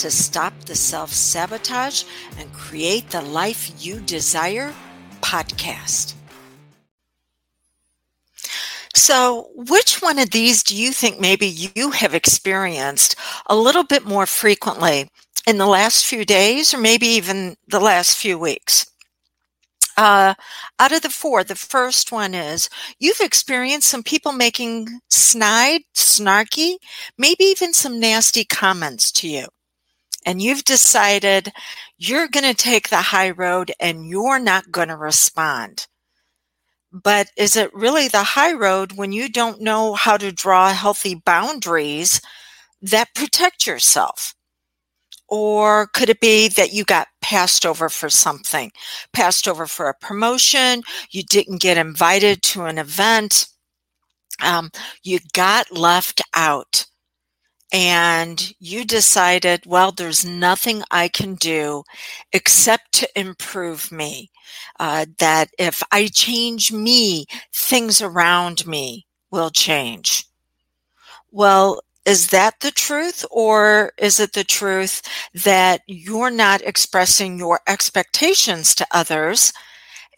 to Stop the Self Sabotage and Create the Life You Desire podcast. So, which one of these do you think maybe you have experienced a little bit more frequently in the last few days or maybe even the last few weeks? Uh, out of the four, the first one is you've experienced some people making snide, snarky, maybe even some nasty comments to you and you've decided you're going to take the high road and you're not going to respond. But is it really the high road when you don't know how to draw healthy boundaries that protect yourself? Or could it be that you got passed over for something, passed over for a promotion, you didn't get invited to an event, um, you got left out? And you decided, well, there's nothing I can do except to improve me. Uh, that if I change me, things around me will change. Well, is that the truth or is it the truth that you're not expressing your expectations to others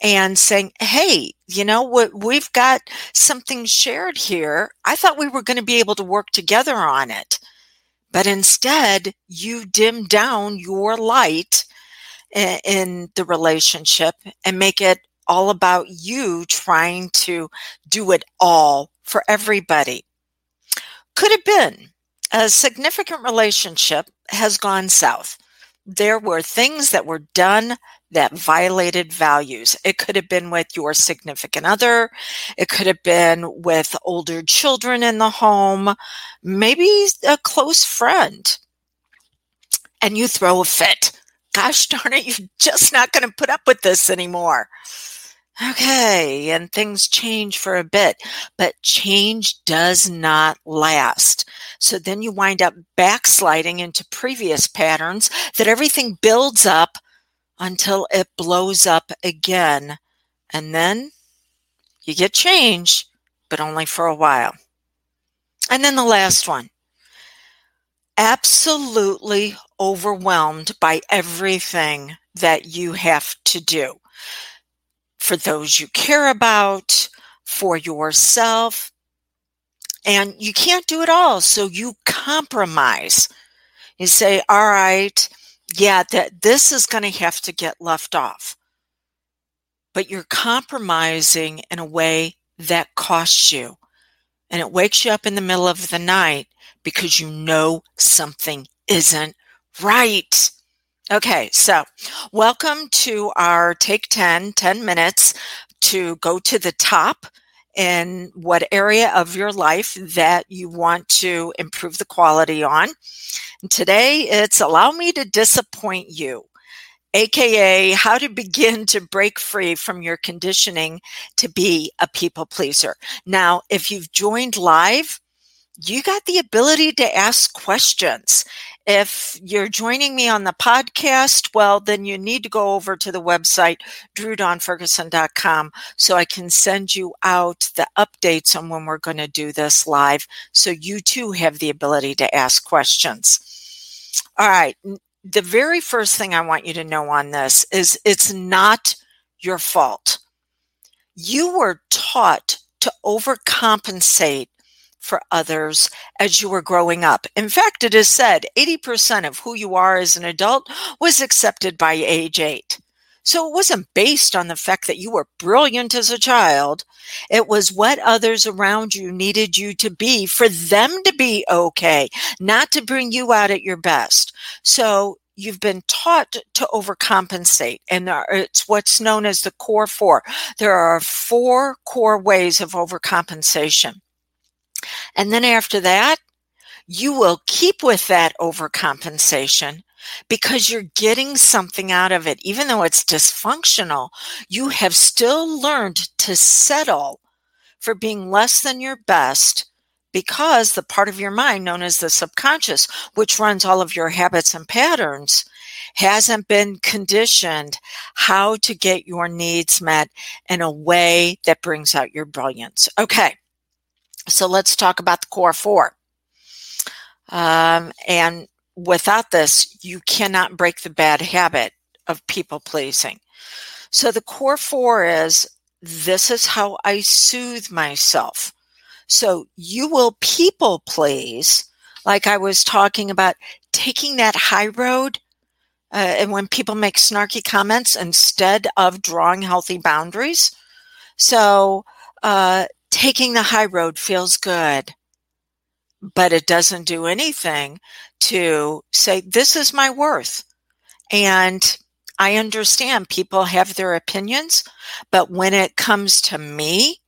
and saying, Hey, you know what? We've got something shared here. I thought we were going to be able to work together on it. But instead, you dim down your light in the relationship and make it all about you trying to do it all for everybody. Could have been a significant relationship has gone south. There were things that were done that violated values. It could have been with your significant other. It could have been with older children in the home, maybe a close friend. And you throw a fit. Gosh darn it, you're just not going to put up with this anymore. Okay, and things change for a bit, but change does not last. So then you wind up backsliding into previous patterns that everything builds up until it blows up again. And then you get change, but only for a while. And then the last one absolutely overwhelmed by everything that you have to do for those you care about, for yourself. And you can't do it all. So you compromise. You say, all right, yeah, that this is going to have to get left off. But you're compromising in a way that costs you. And it wakes you up in the middle of the night because you know something isn't right. Okay, so welcome to our take 10, 10 minutes to go to the top in what area of your life that you want to improve the quality on. And today it's allow me to disappoint you, aka how to begin to break free from your conditioning to be a people pleaser. Now, if you've joined live, you got the ability to ask questions. If you're joining me on the podcast, well, then you need to go over to the website, drewdawnferguson.com, so I can send you out the updates on when we're going to do this live. So you too have the ability to ask questions. All right. The very first thing I want you to know on this is it's not your fault. You were taught to overcompensate for others as you were growing up. In fact, it is said 80% of who you are as an adult was accepted by age eight. So it wasn't based on the fact that you were brilliant as a child. It was what others around you needed you to be for them to be okay, not to bring you out at your best. So you've been taught to overcompensate and it's what's known as the core four. There are four core ways of overcompensation. And then after that, you will keep with that overcompensation because you're getting something out of it. Even though it's dysfunctional, you have still learned to settle for being less than your best because the part of your mind known as the subconscious, which runs all of your habits and patterns, hasn't been conditioned how to get your needs met in a way that brings out your brilliance. Okay, so let's talk about the core four. Um, and without this, you cannot break the bad habit of people pleasing. So the core four is this is how I soothe myself. So you will people please, like I was talking about, taking that high road. Uh, and when people make snarky comments instead of drawing healthy boundaries. So, uh, taking the high road feels good, but it doesn't do anything to say, this is my worth. And I understand people have their opinions, but when it comes to me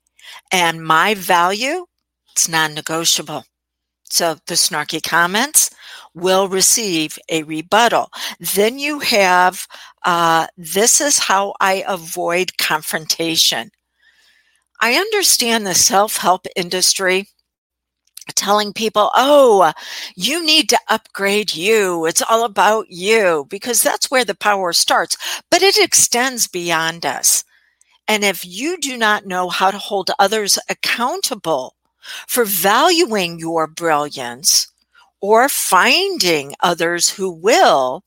and my value, it's non negotiable. So the snarky comments will receive a rebuttal. Then you have uh, this is how I avoid confrontation. I understand the self help industry telling people, oh, you need to upgrade you. It's all about you because that's where the power starts, but it extends beyond us. And if you do not know how to hold others accountable for valuing your brilliance or finding others who will,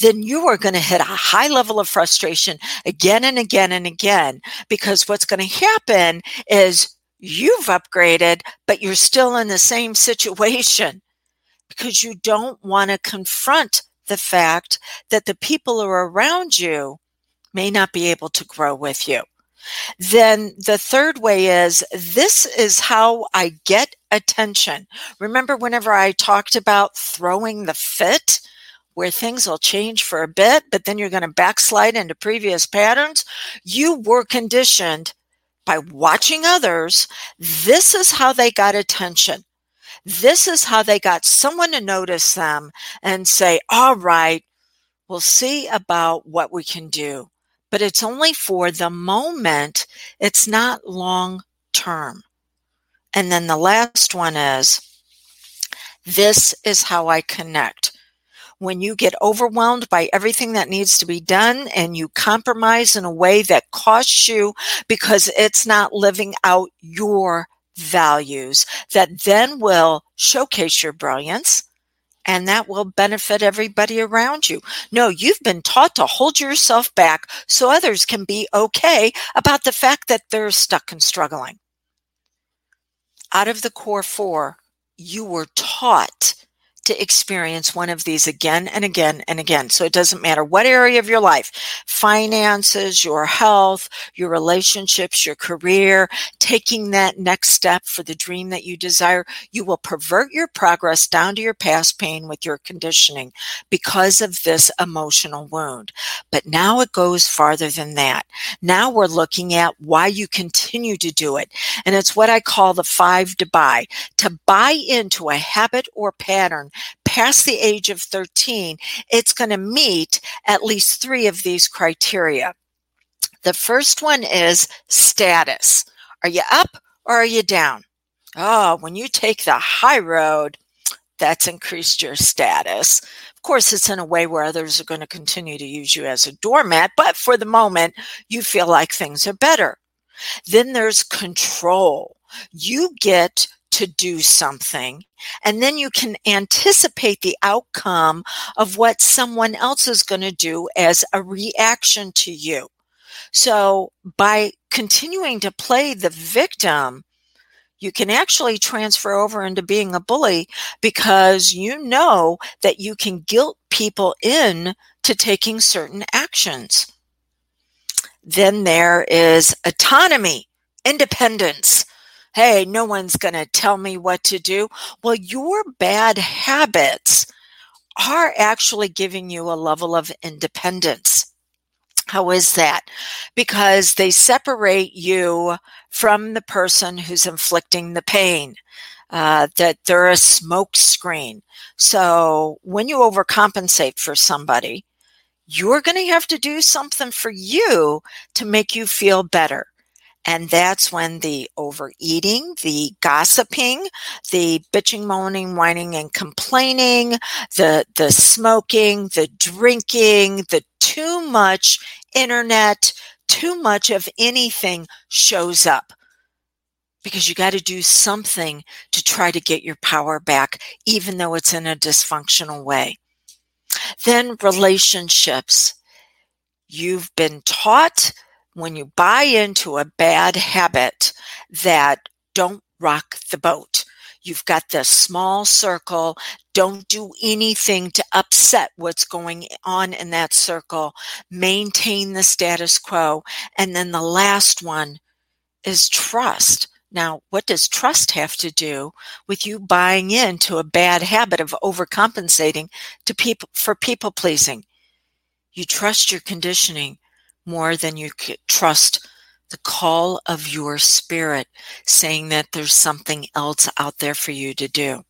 then you are going to hit a high level of frustration again and again and again because what's going to happen is you've upgraded, but you're still in the same situation because you don't want to confront the fact that the people who are around you may not be able to grow with you. Then the third way is this is how I get attention. Remember, whenever I talked about throwing the fit, where things will change for a bit, but then you're going to backslide into previous patterns? You were conditioned by watching others, this is how they got attention. This is how they got someone to notice them and say, all right, we'll see about what we can do. But it's only for the moment. It's not long term. And then the last one is, this is how I connect when you get overwhelmed by everything that needs to be done and you compromise in a way that costs you because it's not living out your values that then will showcase your brilliance and that will benefit everybody around you. No, you've been taught to hold yourself back so others can be okay about the fact that they're stuck and struggling. Out of the core four, you were taught to experience one of these again and again and again. So it doesn't matter what area of your life, finances, your health, your relationships, your career, taking that next step for the dream that you desire, you will pervert your progress down to your past pain with your conditioning because of this emotional wound. But now it goes farther than that. Now we're looking at why you continue to do it. And it's what I call the five to buy. To buy into a habit or pattern past the age of 13, it's going to meet at least three of these criteria. The first one is status. Are you up or are you down? Oh, when you take the high road, that's increased your status. Of course, it's in a way where others are going to continue to use you as a doormat, but for the moment, you feel like things are better. Then there's control. You get to do something. And then you can anticipate the outcome of what someone else is going to do as a reaction to you. So by continuing to play the victim, you can actually transfer over into being a bully because you know that you can guilt people in to taking certain actions. Then there is autonomy, independence hey, no one's going to tell me what to do. Well, your bad habits are actually giving you a level of independence. How is that? Because they separate you from the person who's inflicting the pain. Uh, that they're a smoke screen. So when you overcompensate for somebody, you're going to have to do something for you to make you feel better. And that's when the overeating, the gossiping, the bitching, moaning, whining, and complaining, the, the smoking, the drinking, the too much internet, too much of anything shows up. Because you got to do something to try to get your power back, even though it's in a dysfunctional way. Then relationships. You've been taught when you buy into a bad habit that don't rock the boat. You've got this small circle. Don't do anything to upset what's going on in that circle. Maintain the status quo. And then the last one is trust. Now, what does trust have to do with you buying into a bad habit of overcompensating to people for people pleasing? You trust your conditioning more than you could trust the call of your spirit saying that there's something else out there for you to do.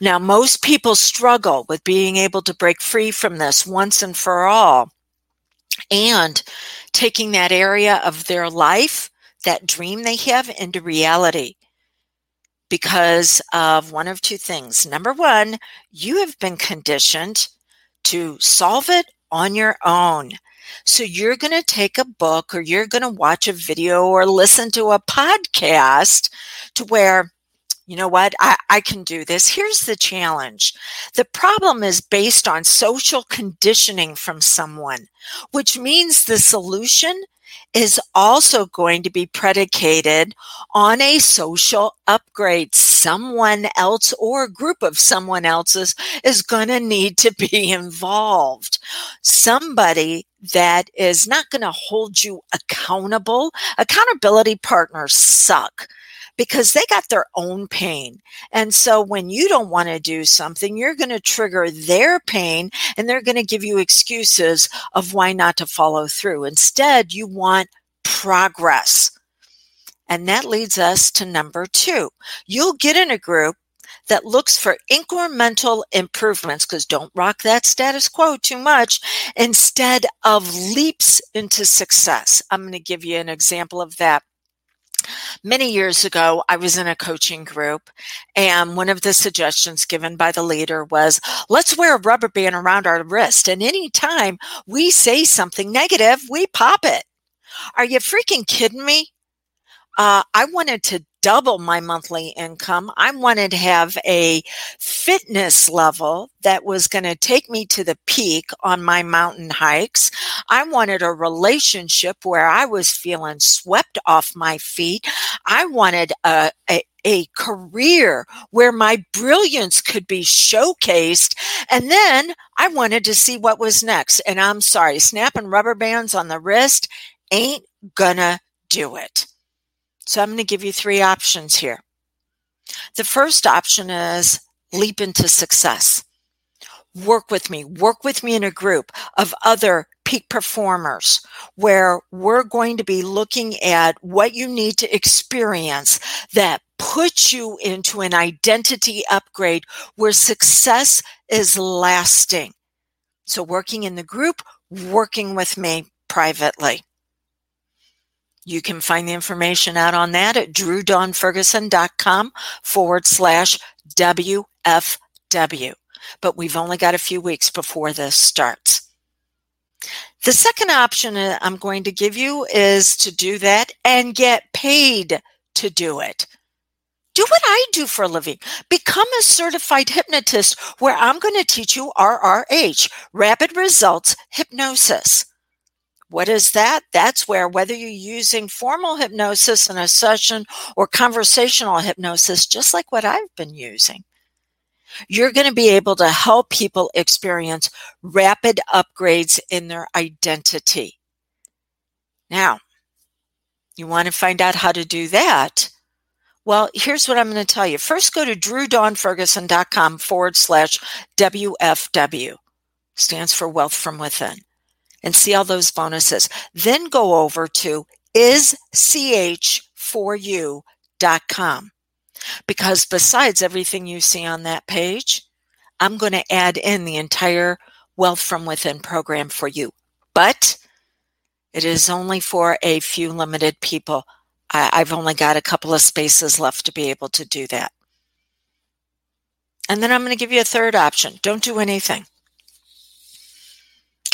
Now, most people struggle with being able to break free from this once and for all and taking that area of their life, that dream they have, into reality because of one of two things. Number one, you have been conditioned to solve it on your own. So you're going to take a book or you're going to watch a video or listen to a podcast to where you know what? I, I, can do this. Here's the challenge. The problem is based on social conditioning from someone, which means the solution is also going to be predicated on a social upgrade. Someone else or a group of someone else's is going to need to be involved. Somebody that is not going to hold you accountable. Accountability partners suck because they got their own pain. And so when you don't want to do something, you're going to trigger their pain and they're going to give you excuses of why not to follow through. Instead, you want progress. And that leads us to number two. You'll get in a group that looks for incremental improvements because don't rock that status quo too much instead of leaps into success. I'm going to give you an example of that. Many years ago, I was in a coaching group, and one of the suggestions given by the leader was let's wear a rubber band around our wrist, and anytime we say something negative, we pop it. Are you freaking kidding me? Uh, I wanted to double my monthly income. I wanted to have a fitness level that was going to take me to the peak on my mountain hikes. I wanted a relationship where I was feeling swept off my feet. I wanted a, a a career where my brilliance could be showcased. And then I wanted to see what was next. And I'm sorry, snapping rubber bands on the wrist ain't gonna do it. So I'm going to give you three options here. The first option is leap into success. Work with me, work with me in a group of other peak performers where we're going to be looking at what you need to experience that puts you into an identity upgrade where success is lasting. So working in the group, working with me privately. You can find the information out on that at drewdawnferguson.com forward slash WFW. But we've only got a few weeks before this starts. The second option I'm going to give you is to do that and get paid to do it. Do what I do for a living. Become a certified hypnotist where I'm going to teach you RRH, rapid results hypnosis. What is that? That's where whether you're using formal hypnosis in a session or conversational hypnosis, just like what I've been using, you're going to be able to help people experience rapid upgrades in their identity. Now, you want to find out how to do that? Well, here's what I'm going to tell you. First, go to drewdawnferguson.com forward slash WFW. Stands for Wealth from Within. And see all those bonuses. Then go over to isch4u.com because besides everything you see on that page, I'm going to add in the entire Wealth from Within program for you. But it is only for a few limited people. I, have only got a couple of spaces left to be able to do that. And then I'm going to give you a third option. Don't do anything.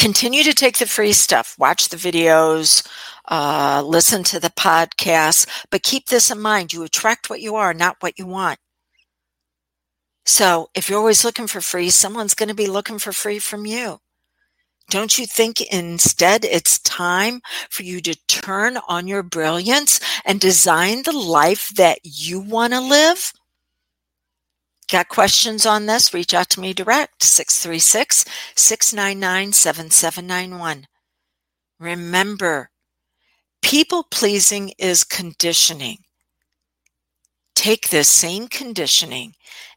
Continue to take the free stuff, watch the videos, uh, listen to the podcasts, but keep this in mind. You attract what you are, not what you want. So if you're always looking for free, someone's going to be looking for free from you. Don't you think instead it's time for you to turn on your brilliance and design the life that you want to live? Got questions on this? Reach out to me direct 636 699 7791. Remember, people pleasing is conditioning. Take this same conditioning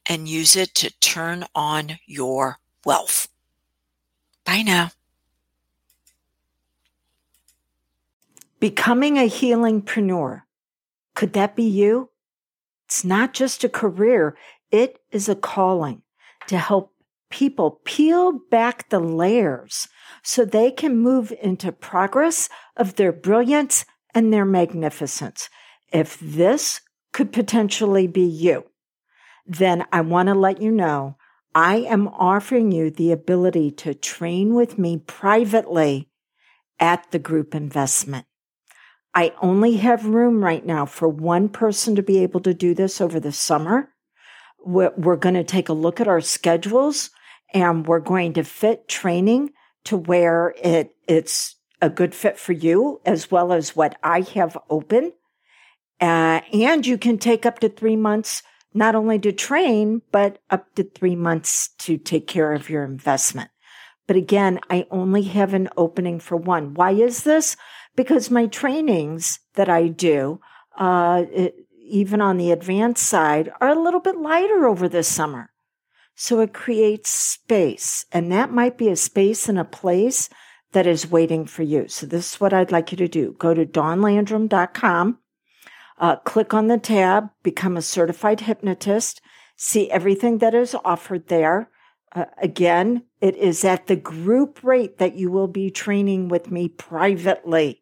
and use it to turn on your wealth. Bye now. Becoming a healingpreneur. Could that be you? It's not just a career, it is a calling to help people peel back the layers so they can move into progress of their brilliance and their magnificence. If this could potentially be you, then I want to let you know I am offering you the ability to train with me privately at the group investment. I only have room right now for one person to be able to do this over the summer. We're, going to take a look at our schedules and we're going to fit training to where it, it's a good fit for you as well as what I have open. Uh, and you can take up to three months not only to train, but up to three months to take care of your investment. But again, I only have an opening for one. Why is this? Because my trainings that I do, uh, it, even on the advanced side, are a little bit lighter over the summer. So it creates space, and that might be a space and a place that is waiting for you. So this is what I'd like you to do. Go to dawnlandrum.com uh, click on the tab, become a certified hypnotist, see everything that is offered there. Uh, again, it is at the group rate that you will be training with me privately.